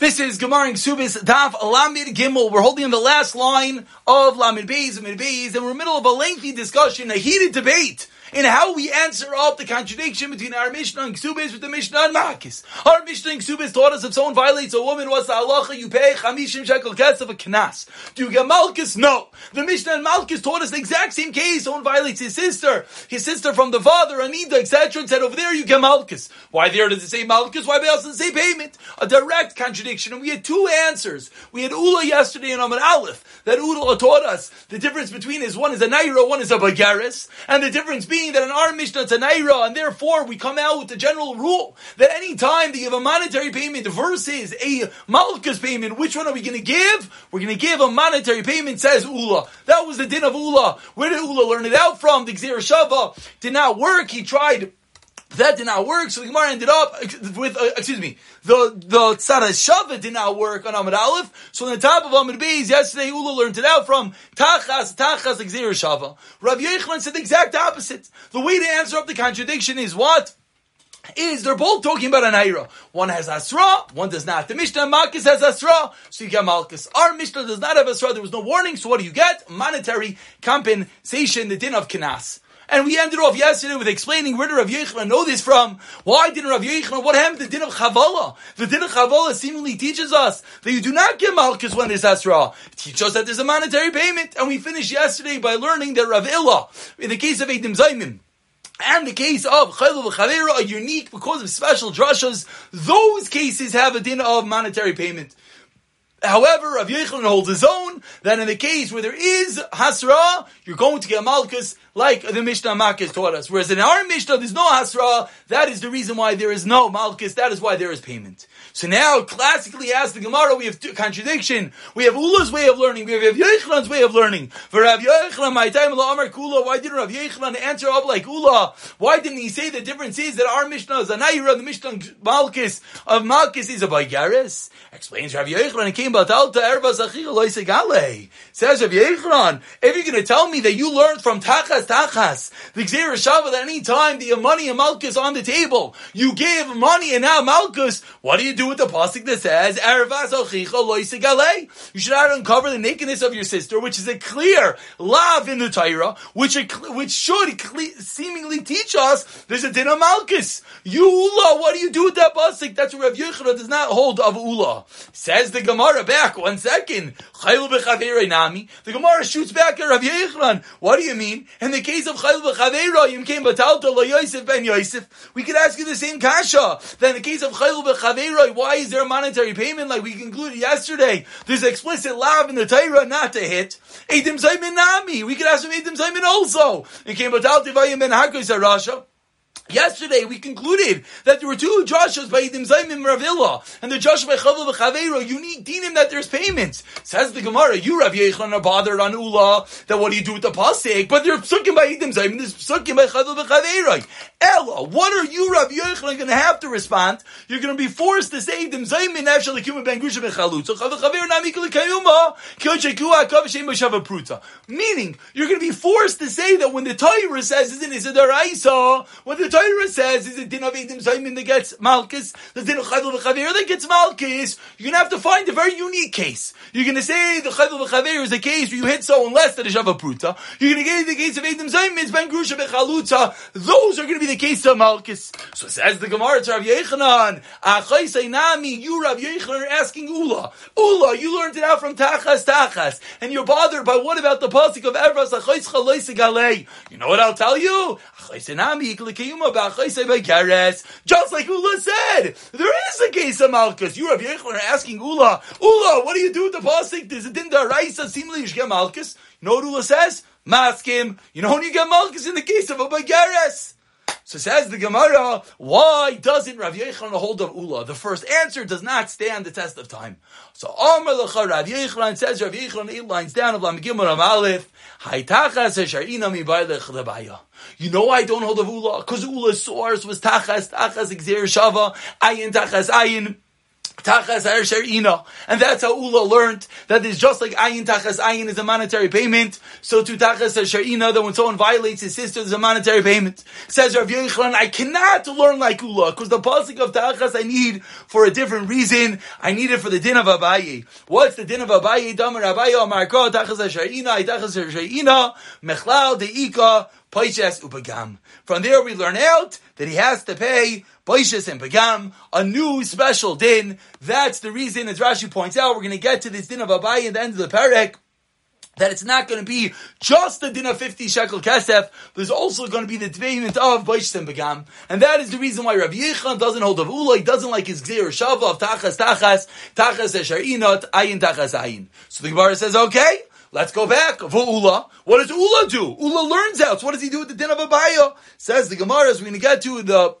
This is Gemara Ksubis Daf Lamid Gimel. We're holding the last line of Lamid Beis, Lamid Beis, and we're in the middle of a lengthy discussion, a heated debate in how we answer up the contradiction between our Mishnah and Ksubis with the Mishnah and Makis. Our Mishnah and Ksubis taught us if someone violates a woman, what's the halacha? You pay Chamishim shekel kesef a knas. Do you get Malkus? No. The Mishnah and Malkus taught us the exact same case. Someone violates his sister, his sister from the father, Anida, etc. and said over there you get Malkus. Why there does it say Malkus? Why else does it say payment? A direct contradiction. And we had two answers. We had Ula yesterday in Amar Aleph that Ula taught us the difference between is one is a Naira, one is a Bagaris, and the difference being that in our Mishnah it's a Naira, and therefore we come out with the general rule that any time you have a monetary payment versus a Malkus payment, which one are we going to give? We're going to give a monetary payment, says Ula. That was the din of Ula. Where did Ula learn it out from? The Gzir Shava did not work. He tried that did not work, so the Gemara ended up with, uh, excuse me, the the Gzera Shava did not work on Amid Aleph. So on the top of Amid Beis, yesterday Ula learned it out from Tachas, Tachas, Gzera Shava. Rabbi Yochanan said the exact opposite. The way to answer up the contradiction is what? Is they're both talking about an Aira. One has Asra, one does not. The Mishnah Malkus has Asra, so you get Malkus. Our Mishnah does not have Asra, there was no warning, so what do you get? Monetary compensation, the din of Kinas. And we ended off yesterday with explaining where did Rav Yochanan know this from? Why didn't Rav Yochanan? What happened to the din of Chavala? The din of Chavala seemingly teaches us that you do not get Malchus when there's Asra. It teaches us that there's a monetary payment. And we finished yesterday by learning that Rav Illa, in the case of Eidim Zaymim, and the case of Chaylu v'Chavera are unique because of special drashas. Those cases have a din of monetary payment. However, Rav Yochanan holds his own, that in the case where there is Hasra, you're going to get Malchus like the Mishnah Makis taught us. Whereas in our Mishnah, there's no Hasra. That is the reason why there is no Malchus. That is why there is payment. So now, classically, as the Gemara, we have contradiction. We have Ula's way of learning. We have Yechanan's way of learning. For Rav Yechanan, my time, Amar Kula, why didn't Rav Yechanan answer up like Ula? Why didn't he say the difference is that our Mishnah is a Naira, the Mishnah Malchus of Malchus is a Bagaris? Explains Rav Yechanan, came Batalta, Erva Zachicha, Loisegale. Says Rav Yechanan, if you're going to tell me that you learned from Tachas tachas. The Gzera Shava that any time the money and Malchus on the table, you gave money and now Malchus, what do you do with the pasuk that says, You should not uncover the nakedness of your sister, which is a clear lav in the Torah, which, which should seemingly teach us there's a din of Malchus. You Ula, what do you do with that pasuk? That's what Rav Yochanan does not hold of Ula. Says the Gemara back, one second. The Gemara shoots back at Rav Yochanan. What do you mean? In the case of Chayil You came batalta lo Yosef ben Yosef. We could ask you the same kasha. Then in the case of Chayil v'chaveirayim, why is there a monetary payment like we concluded yesterday? There's explicit lav in the Torah not to hit. Eidim Zaymin Nami. We could ask him Eidim Zaymin also. It came v'ayim ben Hakos Rasha. Yesterday we concluded that there were two Joshua by Edim Zaymim Ravilla, and the Joshua by Chavel v'Chaveiro, unique dinim that there's payments. Says the Gemara, you Rav Yochanan are bothered on Ula, that what do you do with the pasik? But they're psukim by Edim Zaymim, there's psukim by Chavel v'Chaveiro. Ella, what are you Rav Yochanan going to have to respond? You're going to be forced to say Edim Zaymim Nafshal Lekuma Ben Grusha v'Chalutza, Chavel Chaveiro Namikul Kayuma, Kyochekua Kavashem B'Shava Pruta. Meaning, you're going to be forced to say that when the Torah says, isn't it, a when the Torah says is a din of Edim Zaymin that gets Malchus, the din of Chayil v'Chaver that gets Malchus, you're gonna have to find a very unique case. You're gonna say the Chayil v'Chaver is a case where you hit someone less than a Shava Pruta. You're gonna get the case of Edim Zaymin, it's Ben Grusha Bechalutza. Those are gonna be the case of Malchus. So says the Gemara to Rav Yechanan, Achai Sainami, you Rav Yechanan are asking Ula. Ula, you learned it out from Tachas Tachas, and you're bothered by what about the pasuk of Evras Achai Chalois You know what I'll tell you? Achai Sainami, just like Ula said, there is a case of Malchus. You Rav Yechon are asking Ula, Ula, what do you do with the pasuk? Does it in the Raisa seemingly you get Malchus? You know what Ula says? Maskim. You know when you get Malchus in the case of a Bagares. So says the Gemara, why doesn't Rav Yechon hold of Ula? The first answer does not stand the test of time. So Amr Lecha Rav Yechon says Rav Yechon eight lines down of Lamigim Rav Aleph, Haitachas Sharina Mi Bailech Lebaya. You know I don't hold of Ula? Because Ula's source was Tachas, Tachas Gzera Shava, Ayin Tachas Ayin. Tachas ina And that's how Ula learned that it's just like Ayin Tachas Ayin is a monetary payment, so to Tachas ina that when someone violates his sister, there's a monetary payment. Says Rav Yochanan, I cannot learn like Ula, because the pasuk of Tachas I need for a different reason. I need it for the din of Abaye. What's the din of Abaye? Damar Abaye, Amar Ko, Tachas Shar'ina, Tachas Shar'ina, Mechlal De'ika, Paishes Upagam. From there we learn out that he has to pay Baishas and Pagam, a new special din. That's the reason, as Rashi points out, we're going to get to this din of Abaye at the end of the parak that it's not going to be just the din of 50 shekel kesef, there's also going to be the payment of Baishas and Begam. And that is the reason why Rabbi Yechon doesn't hold of Ula, he doesn't like his Gzeir Shava of Tachas Tachas, Tachas Esharinot, Ayin Tachas Ayin. So the Gemara says, okay, Let's go back. What does Ula do? Ula learns out. So what does he do with the din of Abaya? Says the Gemara, as we're going to get to the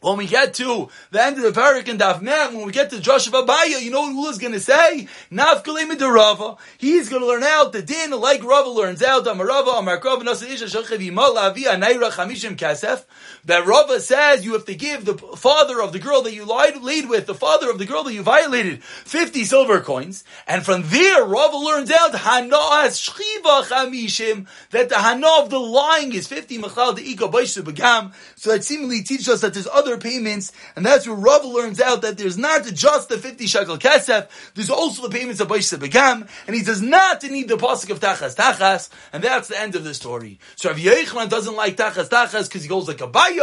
when we get to the end of the parak and Daf Mem, when we get to Joshua Abaya, you know what Ula's going to say? Nafkalim Rava. He's going to learn out the din like Rava learns out. Amarava, Amarkov, Nasadisha, Shachav Imal, Avi, Anaira, Chamishim, Kasef. That Rava says you have to give the father of the girl that you lied, with, the father of the girl that you violated, 50 silver coins. And from there, Rava learns out Hana as Shchiva Chamishim, that the Hana of the lying is 50 Machal, the Ika Baishu Begam. So that seemingly teaches us that there's other other payments, and that's where Rav learns out that there's not just the 50 shekel kesef, there's also the payments of Baisha Begam, and he does not need the pasuk of Tachas Tachas, and that's the end of the story. So Rav Yochanan doesn't like Tachas Tachas because he goes like Abaye,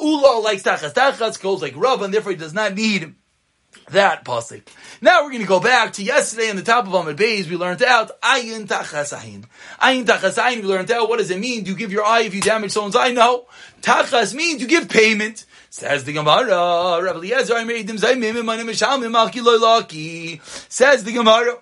Ula likes Tachas Tachas, goes like Rav, and therefore he does not need that pasuk. Now we're going to go back to yesterday on the top of Amid Bays. We learned out ayin tachas ayin. Ayin tachas ayin. We learned out what does it mean? Do you give your eye if you damage someone's eye? No. Tachas means you give payment. Says the Gemara, Rabbi Eliezer, I made my name is Says the Gemara.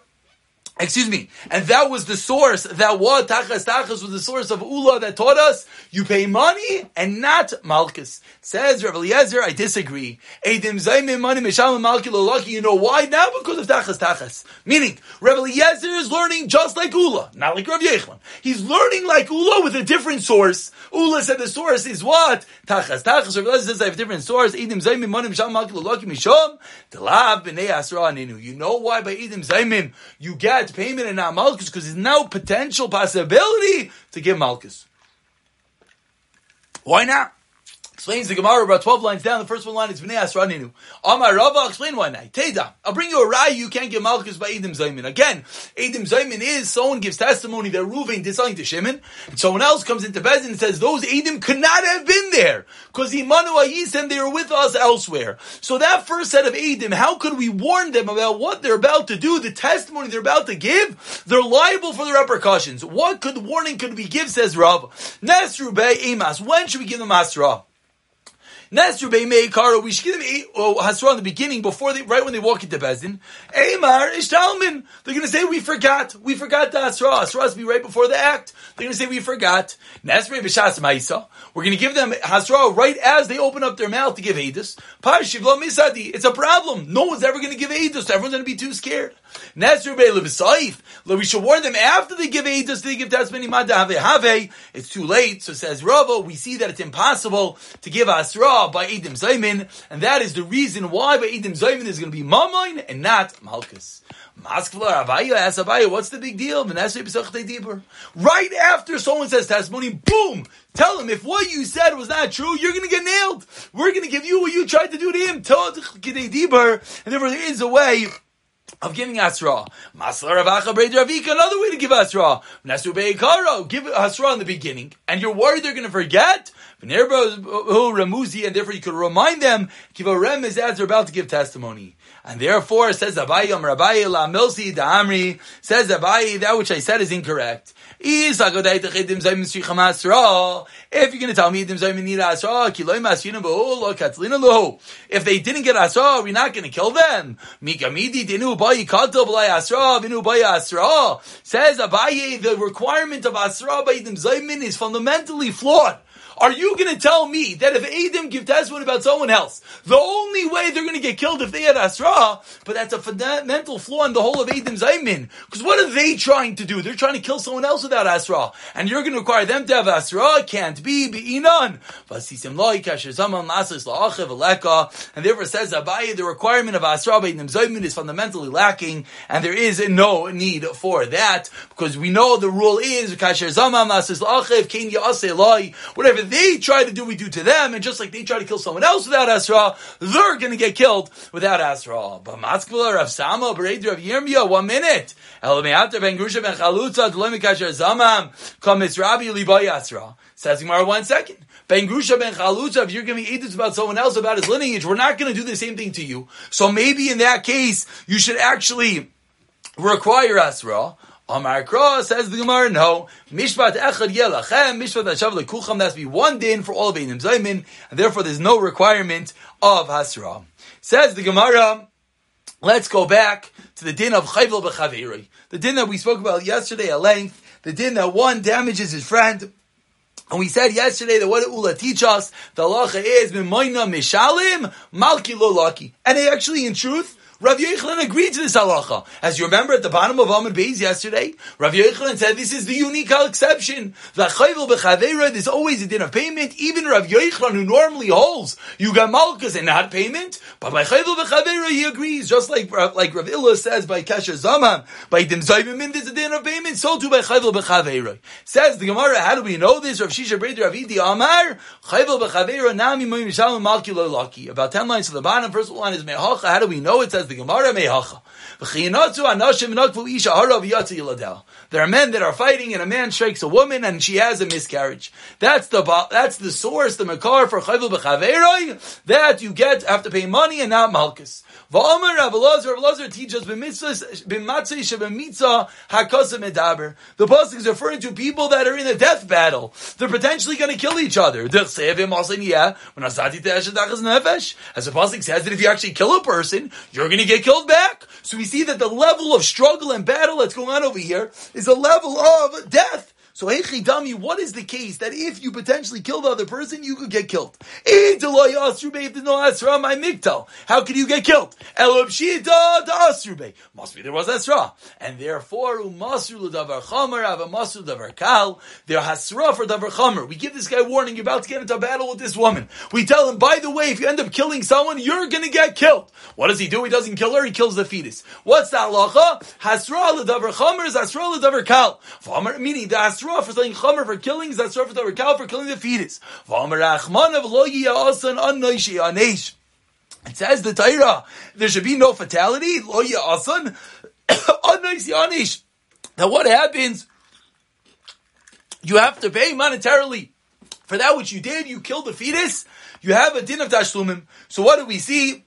Excuse me. And that was the source, that what Tachas Tachas was the source of Ula that taught us you pay money and not Malchus. Says Rav Eliezer, I disagree. Eidim Zayim money Misham Malki. You know why? Now because of Tachas Tachas. Meaning, Rav Eliezer is learning just like Ula, not like Rav Yochanan. He's learning like Ula with a different source. Ula said the source is what? Tachas Tachas. Rav Eliezer says I have a different source. Eidim Zayim money Misham Malki Misham. Delav B'nei Asra Aninu. You know why by Eidim Zayim you get payment and not Malchus because there's no potential possibility to give Malchus. Why not? Explains the Gemara about 12 lines down. The first one line is B'nei Asraninu. Amar Rava, explain why not. Teda, I'll bring you a rai you can't get Malchus by Edim Zaymin. Again, Edim Zaymin is someone gives testimony that Ruvain did something to Shimon, and someone else comes into Bezin and says those Edim could not have been there because Imanu Ayisem, they were with us elsewhere. So that first set of Edim, how could we warn them about what they're about to do, the testimony they're about to give? They're liable for the repercussions. What could warning could we give, says Rav? Nesru Be. When should we give them Asra? Nesru Beimei Karo, we should give them oh, Hasra in the beginning, before they, right when they walk into Bezdin. Eimar Ishtalmin. They're going to say, we forgot. We forgot the Hasra. Hasra has to be right before the act. They're going to say, we forgot. Nesru B'Shas Ma'isa. We're going to give them Hasra right as they open up their mouth to give Edus. Parshivlo Misadi. It's a problem. No one's ever going to give Edus. Everyone's going to be too scared. Nesru Be'Levisaif. We should warn them after they give Edus, they give testimony Have. It's too late. So says Rava, we see that it's impossible to give Hasra by Edim Zaymin, and that is the reason why by Edim Zaymin is going to be Mamoin and not Malchus. Maskvlar Avaya asks Avaya, what's the big deal? Right after someone says testimony, boom! Tell him if what you said was not true, you're going to get nailed. We're going to give you what you tried to do to him. Tell And there is a way of giving Asra. Masla Ravacha Braid Ravika, another way to give Asra. Nasu Beikaro, give Asra in the beginning, and you're worried they're going to forget. And therefore you could remind them, give a rem as they're about to give testimony. And therefore, says Abayi, Am Rabbi La Milsi Amri, says Abayi, that which I said is incorrect. If you're going to tell me if they didn't get asra, we're not going to kill them. Says Abaye, the requirement of asra by Zaymin is fundamentally flawed. Are you going to tell me that if Adam give testimony about someone else, the only way they're going to get killed if they had Asra, but that's a fundamental flaw in the whole of Adam's Zaymin. Because what are they trying to do? They're trying to kill someone else without Asra. And you're going to require them to have Asra? Can't be, Be'inan. And therefore says Abaye, the requirement of Asra Edim Zaymin is fundamentally lacking, and there is no need for that, because we know the rule is, whatever they try to do, we do to them, and just like they try to kill someone else without Asra, they're going to get killed without Asra. But Matzkula, Rav Sama, Bereder, Rav Yirmiyah, one minute. Elameater ben Grusha ben Chalutza, Dlomi Kasher Zamam, Kamis Rabbi Libai Asra. Says Gemara, one second. Ben Grusha ben Chalutza, if you're giving edicts about someone else about his lineage, we're not going to do the same thing to you. So maybe in that case, you should actually require Asra. Amar Kra says the Gemara, no. Mishpat echad yelachem, mishpat hashav lekucham, that's be one din for all of Einim Zaymin, and therefore there's no requirement of Hasra. Says the Gemara, let's go back to the din of Chayvel b'chaveri. The din that we spoke about yesterday at length, the din that one damages his friend, and we said yesterday that what did Ula teach us? The halacha is Mimoina Mishalim, Malki Lo Laki. And they actually, in truth, Rav Yochanan agreed to this halacha. As you remember at the bottom of Amud Beis yesterday, Rav Yochanan said this is the unique exception. There's always a din of payment. Even Rav Yochanan, who normally holds you got malchus and not payment, but by chayvel b'chaveira he agrees. Just like like Rav Illa says by Kasher Zamam, by Dim Zayvim there's a din of payment. So too by chayvel b'chaveira. Says the Gemara, how do we know this? Rav Shisha Breder Rav Idi Amar About ten lines to the bottom. First line is mehacha. How do we know? It says the Gemara mehacha. There are men that are fighting, and a man strikes a woman, and she has a miscarriage. That's the that's the source, the makar for chayvul b'chaveroi that you get have to pay money and not malchus. Va'omer Rav Elazar, Rav Elazar teaches b'matzei shebemitzah hakosim medaber. The pasuk is referring to people that are in a death battle. They're potentially going to kill each other. they'll save him As the pasuk says that if you actually kill a person, you're going to get killed back. So we see that the level of struggle and battle that's going on over here is a level of death. So, hey, Chidami, what is the case that if you potentially kill the other person, you could get killed? How could you get killed? Must be there was Asra. And therefore, there Hasra for Davar Chomer. We give this guy warning, you're about to get into a battle with this woman. We tell him, by the way, if you end up killing someone, you're gonna get killed. What does he do? He doesn't kill her, he kills the fetus. What's that halacha? Hasra Davar Chomer is Hasra Davar Kal. Meaning the Hasra for selling chomer for killing, is asra for the cow for killing the fetus. It says the Torah, there should be no fatality. Lo ya'asan Now what happens? You have to pay monetarily for that which you did. You killed the fetus. You have a din of tashlumim. So what do we see?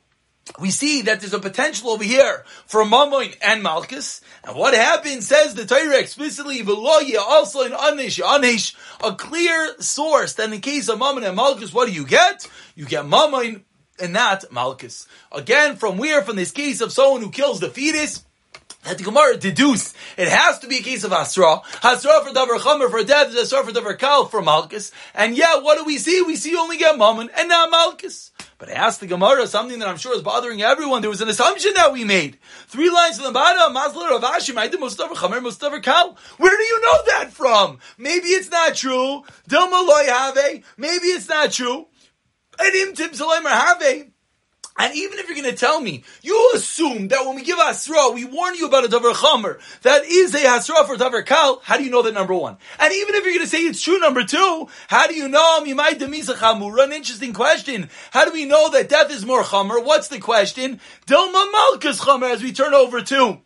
We see that there's a potential over here for Mamoin and Malchus. And what happens, says the Torah explicitly, also in Anish, Anish, a clear source that in the case of Mamoin and Malchus, what do you get? You get Mamoin and not Malchus. Again, from where? From this case of someone who kills the fetus, that the Gemara deduce it has to be a case of Asra. Asra for Davar Chomer for death, Asra for Davar Kal for Malchus. And yeah, what do we see? We see only get Mammon and not Malchus. But I asked the Gemara something that I'm sure is bothering everyone. There was an assumption that we made. Three lines from the bottom, Masler of Ashim, I did Mustafa Chamer, Mustafa Kal. Where do you know that from? Maybe it's not true. Dilma Loy Have. Maybe it's not true. And Tim Salaymer Have. And even if you're going to tell me, you assume that when we give Asra, we warn you about a Davar Chomer, that is a Asra for Davar Kal, how do you know that number one? And even if you're going to say it's true number two, how do you know Mimai Demisa Chamura? An interesting question. How do we know that death is more Chomer? What's the question? Dilma Malkus Chomer as we turn over to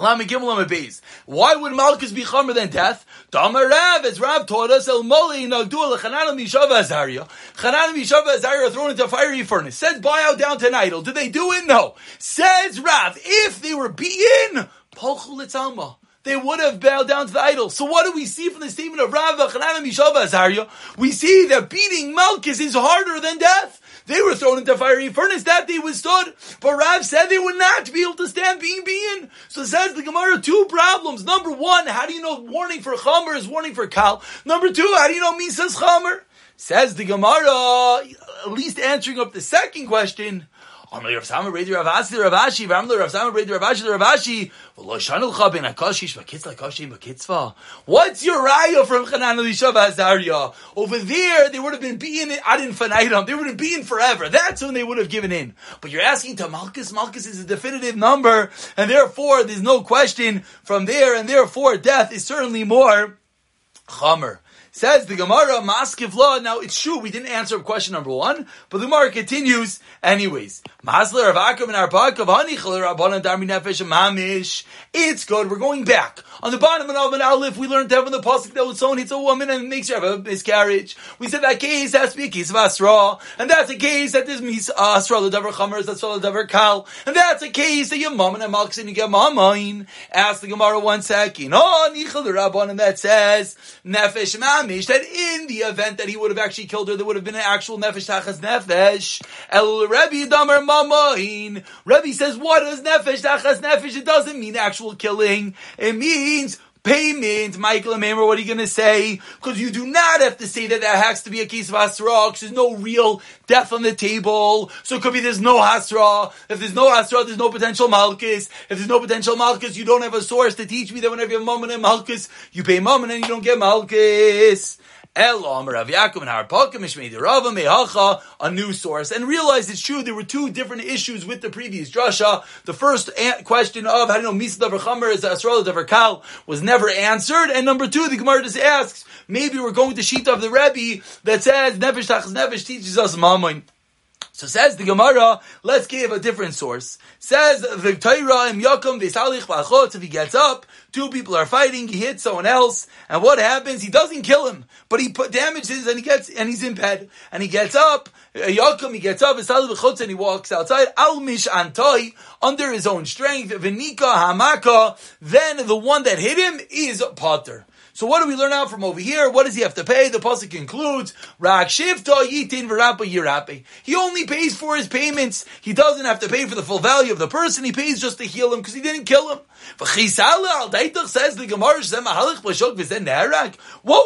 why would Malchus be chomer than death? Damar Rav, as Rav taught us, El Moli Nagdul Chananya Mishael v'Azarya. Chananya Mishael v'Azarya thrown into a fiery furnace. Says buy out down to an idol. Did they do it? No. Says Rav, if they were beaten, Polchu Litzalma they would have bowed down to the idol. So what do we see from the statement of Rav Chananya Mishael v'Azarya? We see that beating Malchus is harder than death. They were thrown into a fiery furnace. That they withstood. But Rav said they would not be able to stand being being. So says the Gemara, two problems. Number one, how do you know warning for Chomer is warning for Kal? Number two, how do you know Misa's Chomer? Says the Gemara, at least answering up the second question. What's your raya from Chanan Elisha Azariah? Over there, they would have been being ad infinitum. They would have been forever. That's when they would have given in. But you're asking to Malchus. Malchus is a definitive number, and therefore there's no question from there, and therefore death is certainly more chamer. Says the Gemara, Maskiv law. Now it's true, we didn't answer question number one, but the Gemara continues anyways. Masler of Akum and Arbakav, Hanichler, Rabbanan Darmi Nefesh, Mamish. It's good, we're going back. On the bottom of Alvin Aleph, we learned have in the Pasuk that when someone hits a woman and makes her have a miscarriage. We said that case has to be a case of Asra, and that's a case that there's mis Asra, the Davar Chamer, that's the Davar Kal, and that's a case that your mom and a Malks and you get Mamain. Ask the Gemara one second. Oh, Nichel the Rabbanan that says, Nefesh Mamish, that in the event that he would have actually killed her, there would have been an actual Nefesh Tachas Nefesh. El Rebbe Damar Mamain. Rebbe says, what is Nefesh Tachas Nefesh? It doesn't mean actual killing. It means payment, Michael and Mamer, what are you going to say? Because you do not have to say that that has to be a case of Hasra, because there's no real death on the table. So it could be there's no Hasra. If there's no Hasra, there's no potential Malchus. If there's no potential Malchus, you don't have a source to teach me that whenever you have Mammon and Malchus, you pay Mammon and you don't get Malchus. A new source, and realize it's true there were two different issues with the previous drasha. The first question of how do you know Misa Davar Chamer is Asral Davar Kal was never answered, and number two, the Gemara just asks, maybe we're going to sheet of the Rebbe that says Nefesh Tachas Nefesh teaches us Mamoin. So says the Gemara, let's give a different source. Says the Torah im Yakum v'salich v'achotz, if he gets up, two people are fighting, he hits someone else, and what happens? He doesn't kill him, but he put damages and he gets, and he's in bed, and he gets up, uh, Yakum, he gets up, v'salich v'achotz, and he walks outside, al mish antoi, under his own strength, v'nika hamaka, then the one that hit him is Potter. So what do we learn out from over here? What does he have to pay? The pasuk concludes, "Rak shivta yitin v'rapa yirape." He only pays for his payments. He doesn't have to pay for the full value of the person. He pays just to heal him because he didn't kill him. What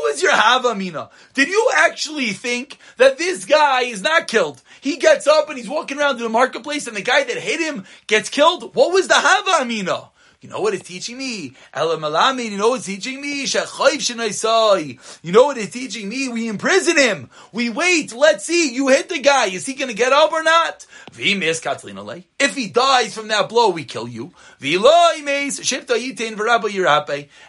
was your havamina? Did you actually think that this guy is not killed? He gets up and he's walking around in the marketplace, and the guy that hit him gets killed. What was the havamina? You know what it's teaching me? Elamalami, you know what it's teaching me? You know what it's teaching me? We imprison him. We wait. Let's see. You hit the guy. Is he going to get up or not? If he dies from that blow, we kill you. And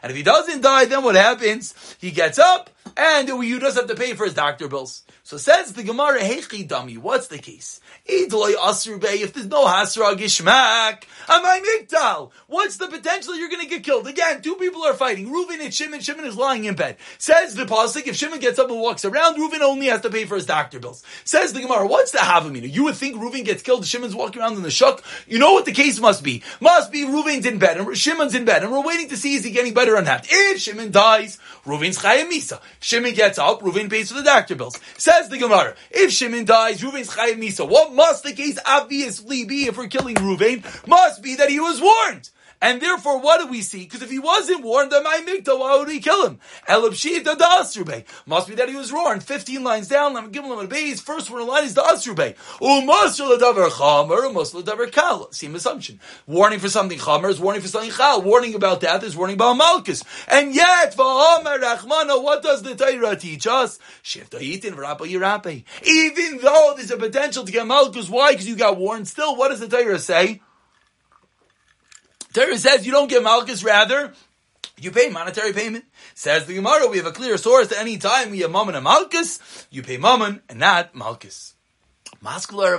if he doesn't die, then what happens? He gets up and you just have to pay for his doctor bills. So says the Gemara, Heichi Dami, what's the case? If there's no Hasra Gishmak, am I Mikdal. What's the potential you're to get killed? Again, two people are fighting. Reuven and Shimon. Shimon is lying in bed. Says the Pasuk, if Shimon gets up and walks around, Reuven only has to pay for his doctor bills. Says the Gemara, what's the Havamina? You would think Reuven gets killed, Shimon's walking around in the shuk. You know what the case must be? Must be Reuven's in bed and Shimon's in bed, and we're waiting to see is he getting better or not. If Shimon dies, Reuven's Chayim Misa. Shimon gets up, Reuven pays for the doctor bills. Says the Gemara, if Shimon dies, Reuven's Chayim Misa. What must the case obviously be if we're killing Reuven? Must be that he was warned. And therefore, what do we see? Because if he wasn't warned, then my mikta, why would he kill him? Da. Must be that he was warned. Fifteen lines down, me give him a base. First one in line is the asrube. Same assumption. Warning for something chamer is warning for something chal. Warning about death is warning about malchus. And yet, v'hamer rachmana, what does the Torah teach us? Shifta. Even though there's a potential to get malchus, why? Because you got warned. Still, what does the Torah say? Torah says you don't get malchus, rather you pay monetary payment. Says the Gemara, we have a clear source that any time we have mammon and malchus, you pay mammon and not malchus. Maskula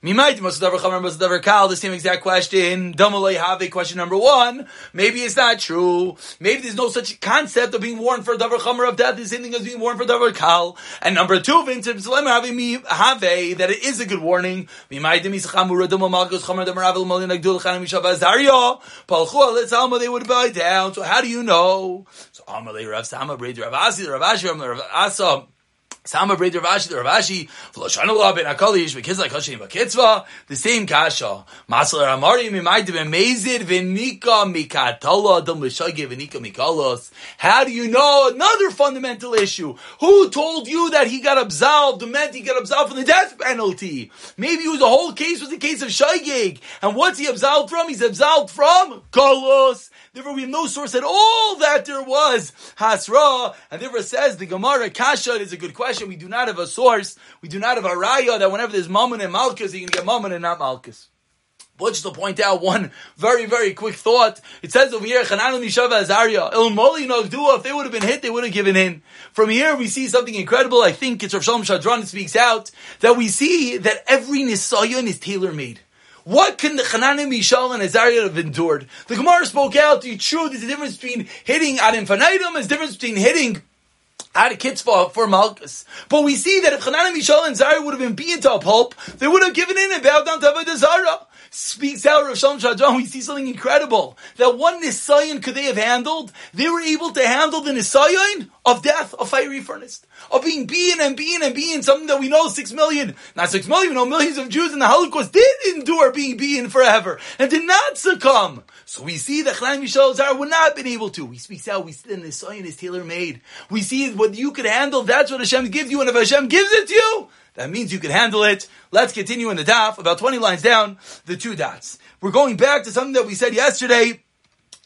Rav Ashi. The same exact question. have question number one. Maybe it's not true. Maybe there's no such concept of being warned for davar chamer of death. The same thing as being warned for davar kal. And number two, have that it is a good warning. They would buy down. So how do you know? So Amalei Rav Sama Rav Asi Rav Ashi Rav Asa Sama Brei Ravashi, the Ravashi, V'loshana ben Akalish, V'kiz like Hashim the same kasha. Masal Ramari, Mimaydim Emezid, V'nika Mikatala, Dum L'shagi, V'nika Mikalos. How do you know? Another fundamental issue. Who told you that he got absolved, meant he got absolved from the death penalty? Maybe it was the whole case was the case of Shaygig. And what's he absolved from? He's absolved from Kalos. Therefore, we have no source at all that there was Hasra. And therefore says the Gemara Kasha is a good question. We do not have a source. We do not have a raya that whenever there's Mammon and Malchus, you can get Mammon and not Malchus. But just to point out one very, very quick thought. It says over here, El Moli Nogdua, if they would have been hit, they would have given in. From here, we see something incredible. I think it's Rav Shalom speaks out, that we see that every Nisayan is tailor-made. What can the Chananim, Mishal, and Azariah have endured? The Gemara spoke out, it's true, there's a difference between hitting ad infinitum, there's a difference between hitting a kitzvah for Malchus. But we see that if Chananim, Mishal, and Zariah would have been beaten to a pulp, they would have given in and bowed down to Avodah Zarah speaks out of Shalom Schwadron, we see something incredible. That one Nisayan could they have handled? They were able to handle the Nisayan of death, of fiery furnace, of being being and being and being, something that we know six million, not six million, know millions of Jews in the Holocaust did endure being being forever and did not succumb. So we see that Chaim Yishal Zara would not have been able to. We speak out, we see the Nisayan is tailor made. We see what you could handle, that's what Hashem gives you, and if Hashem gives it to you, that means you can handle it. Let's continue in the daf, about 20 lines down, the two dots. We're going back to something that we said yesterday,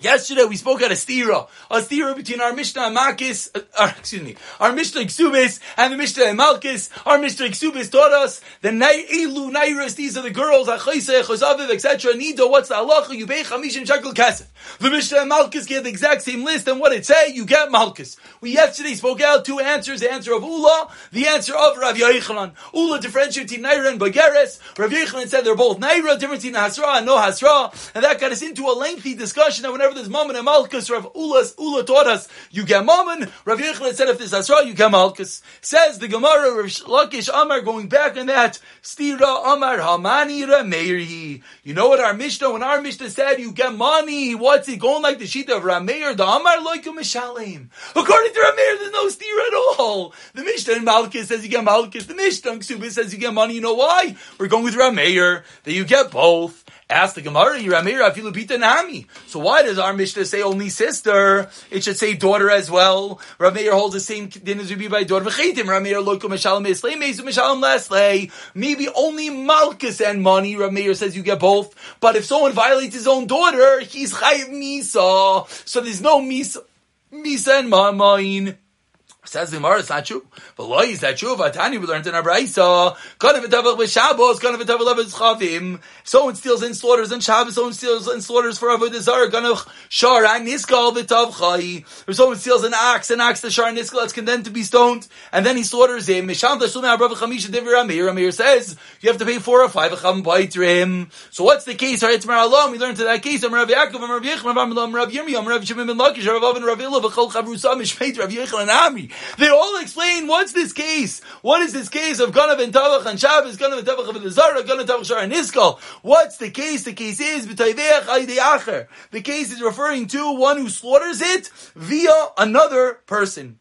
Yesterday we spoke at a stira, a stira between our Mishnah and Malkis, uh, uh, excuse me, our Mishnah Ksubis and the Mishnah and Malkis. Our Mishnah Ksubis taught us the Elu Nairis, these are the girls, Achaise, Chosaviv, etc. Nido, what's the halacha? You pay Chamishim Shekel Kesef. The Mishnah and Malkis gave the exact same list, and what it say? You get Malkis. We yesterday spoke out two answers, the answer of Ula, the answer of Rav Yochanan. Ula differentiated between Naira and Bageres. Rav Yochanan said they're both Naira, difference between Hasra and no Hasra, and that got us into a lengthy discussion that whenever whenever there's Mammon and Malchus, Rav Ulas, Ula taught us, you get Mammon. Rav Yochanan said if there's Asra, you get Malchus. Says the Gemara, Reish Lakish Amar, going back on that, Stira Amar Hamani Rameiri. You know what our Mishnah, when our Mishnah said you get money, what's it going like the sheet of Rameir, the Amar Loikum Mishalim. According to Rameir, there's no Stira at all. The Mishnah in Malchus says you get Malchus, the Mishnah in Ksubis says you get money. You know why? We're going with Rameir, that you get both. Ask the Gemara, Yiramir Afilupita Nami. So why does our Mishnah say only sister? It should say daughter as well. Rav Meir holds the same din as be by daughter. V'cheitim Rav Meir lokum mishalom islay mesu mishalom leslay. Maybe only Malchus and money. Rav Meir says you get both. But if someone violates his own daughter, he's chayiv misa. So there's no misa. Misa and ma'amain. Says the Gemara, it's not true. But why is that true? Vatani, we learned in our Braisa. Kana v'tavach with Shabbos, kana v'tavach with Chavim. Someone steals and slaughters on Shabbos, someone steals and slaughters for Avodah Zarah, kana shar and niskal v'tavchai. If someone steals an ox, an ox, the shar and niskal, it's condemned to be stoned, and then he slaughters him. Misham tashum ha'brav chamisha divir Amir. Amir says, you have to pay four or five cham him. So what's the case? It's Mar Alam, we learned to that case, Rav Yaakov, Rav Yechon, Rav Yirmiyam, Rav Shimon ben Lakish, Rav Avin, Rav Ilah, v'chol chavrusa, mishpeit, Rav Yechon, and Ami. They all explain what's this case. What is this case of Ganav and Tavach and Shabbos, Ganav and Tavach the Zara, Ganav Tavach Shar and Iskal? What's the case? The case is The case is referring to one who slaughters it via another person.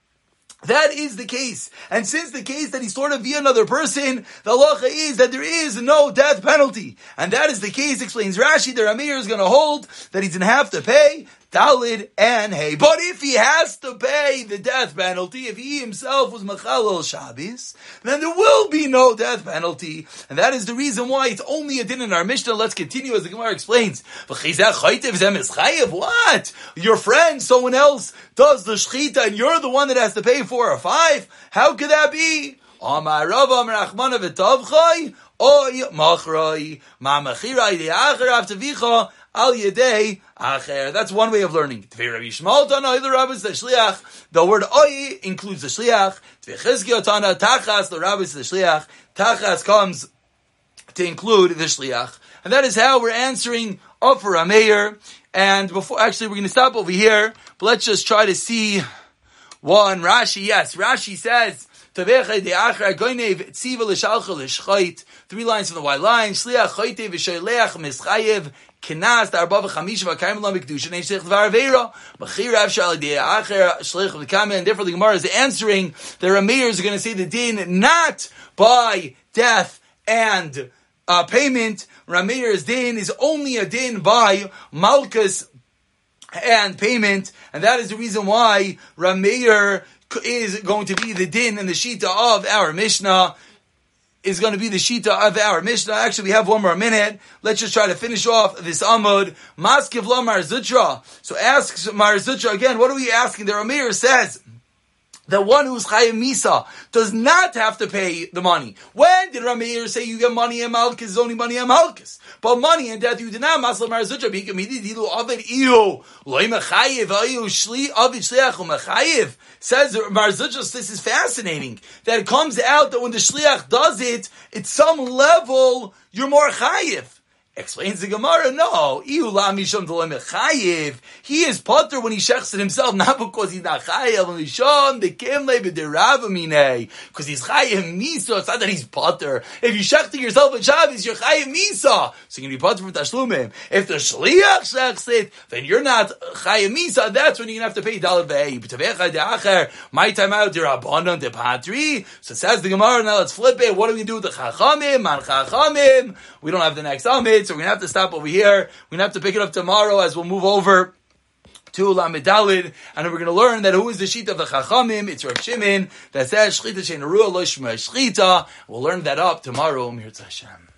That is the case. And since the case that he slaughtered via another person, the halacha is that there is no death penalty. And that is the case, explains Rashi, the Ramir is going to hold that he doesn't have to pay Dalid and Hey. But if he has to pay the death penalty, if he himself was Machalal Shabbos, then there will be no death penalty. And that is the reason why it's only a din in our Mishnah. Let's continue as the Gemara explains. What? Your friend, someone else, does the shchita and you're the one that has to pay four or five? How could that be? Amar Rav Amar Achmana v'Tavchai Oy Machroi Ma Al Yedei Acher. That's one way of learning. The word Oy includes the Shliach. Tachas, the rabbis, the Shliach. Tachas comes to include the Shliach. And that is how we're answering for Ameir. And before, actually, we're going to stop over here, but let's just try to see one. Rashi, yes, Rashi says, Three lines from the white line. Shliach kinas the arba v'chamish v'kayim lo mikdusha neitzich dvar avera machir av shal acher shlich v'kam and therefore the Gemara is answering the Rameir are going to say the din not by death and uh, payment. Rameir's din is only a din by malchus and payment, and that is the reason why Rameir is going to be the din and the shita of our Mishnah is going to be the shita of our Mishnah. Actually, we have one more minute. Let's just try to finish off this Amud. Maskiv lo Mar Zutra. So ask Mar Zutra again. What are we asking? The Ramir says, the one who's Chayim Misa does not have to pay the money. When did Rameir say you get money in Malchus? It's only money in Malchus. But money in death you did not. Masla Marazutra, Bikamidi, Dilu, Avid, Iyo, Loy Mechayiv, Ayu, Shli, Mechayiv. Says Marzutra, this is fascinating. That it comes out that when the Shliach does it, at some level, you're more Chayiv. Explains the Gemara, no. He is potter when he shechs it himself, not because he's not chayav. Because he's chayav misa. It's not that he's potter. If you shech yourself at Shabbos, you're chayav misa. So you can be potter for tashlumim. If the shliach shechs it, then you're not chayav misa. That's when you're going to have to pay dalad ve'ei. My time out, you're abundant patri. So says the Gemara, now let's flip it. What do we going to do with the chachamim? Man chachamim. We don't have the next amid so we're gonna have to stop over here. We're gonna have to pick it up tomorrow as we'll move over to Lamedalid, and we're going to learn that who is the sheet of the Chachamim? It's Rav Shimon that says Shchita Shein Ruah Lo Shchita. We'll learn that up tomorrow. Mir Hashem.